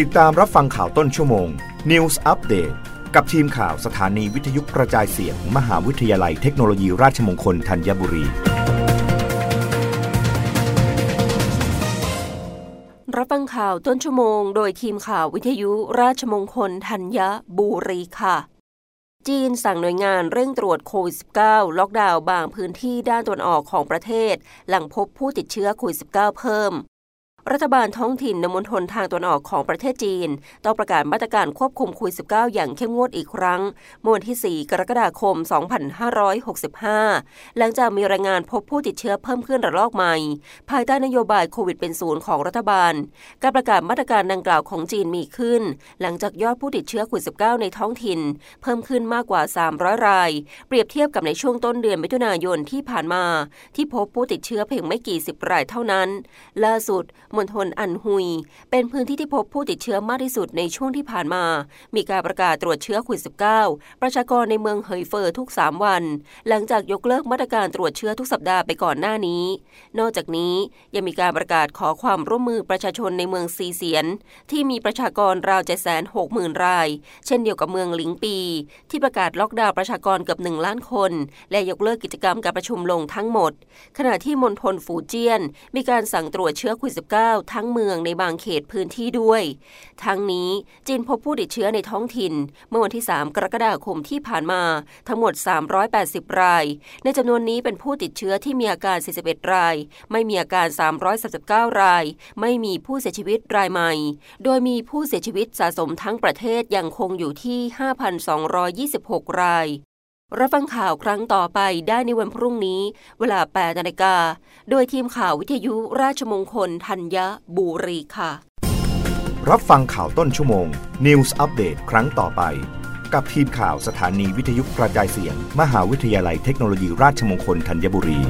ติดตามรับฟังข่าวต้นชั่วโมง News Update กับทีมข่าวสถานีวิทยุกระจายเสียงมหาวิทยาลัยเทคโนโลยีราชมงคลธัญบุรี รับฟังข่าวต้นชั่วโมง โดยทีมข่าววิทยุราชมงคลธัญบุรีค่ะ จีนสั่งหน่วยงานเร่งตรวจโควิด -19 ล็อกดาวน์บางพื้นที่ด้านตะวันออกของประเทศ หลังพบผู้ติดเชื้อโควิด -19 เพิ่ม รัฐบาลท้องถิ่นในมณฑลทางตะวันออกของประเทศจีน ต้องประกาศมาตรการควบคุมโควิด -19 อย่างเข้มงวดอีกครั้งเมื่อวันที่ 4 กรกฎาคม 2565 หลังจากมีรายงานพบผู้ติดเชื้อเพิ่มขึ้นระลอกใหม่ ภายใต้นโยบายโควิดเป็นศูนย์ของรัฐบาล การประกาศมาตรการดังกล่าวของจีนมีขึ้น หลังจากยอดผู้ติดเชื้อโควิด -19 ในท้องถิ่น เพิ่มขึ้นมากกว่า 300 ราย เปรียบเทียบกับในช่วงต้นเดือนมิถุนายนที่ผ่านมา ที่พบผู้ติดเชื้อเพียงไม่กี่สิบรายเท่านั้น ล่าสุดมณฑลอันฮุย เป็นพื้นที่ที่พบผู้ติดเชื้อมากที่สุดในช่วงที่ผ่านมา มีการประกาศตรวจเชื้อโควิด -19 ประชากรในเมืองเฮยเฟอร์ทุก 3 วัน หลังจากยกเลิกมาตรการตรวจเชื้อทุกสัปดาห์ไปก่อนหน้านี้ นอกจากนี้ยังมีการประกาศขอความร่วมมือประชาชนในเมืองซีเซียน ที่มีประชากรราว 760,000 ราย เช่นเดียวกับเมืองหลิงปี ที่ประกาศล็อกดาวน์ประชากรเกือบ1ล้านคน และยกเลิกกิจกรรมการประชุมลงทั้งหมด ขณะที่มณฑลฟูเจียน มีการสั่งตรวจเชื้อโควิด -19 ทั้งเมืองในบางเขตพื้นที่ด้วย ทั้งนี้จีนพบผู้ติดเชื้อในท้องถิ่น เมื่อวันที่ 3 กรกฎาคมที่ผ่านมาทั้งหมด 380 ราย ในจำนวนนี้เป็นผู้ติดเชื้อที่มีอาการ 41 ราย ไม่มีอาการ 339 ราย ไม่มีผู้เสียชีวิตรายใหม่ โดยมีผู้เสียชีวิตสะสมทั้งประเทศยังคงอยู่ที่ 5,226 ราย รับฟังข่าวครั้งต่อไปได้ในวันพรุ่งนี้ เวลา 8นาฬิกา โดยทีมข่าววิทยุราชมงคลธัญบุรีค่ะ รับฟังข่าวต้นชั่วโมง News Update ครั้งต่อไป กับทีมข่าวสถานีวิทยุกระจายเสียง มหาวิทยาลัยเทคโนโลยีราชมงคลธัญบุรี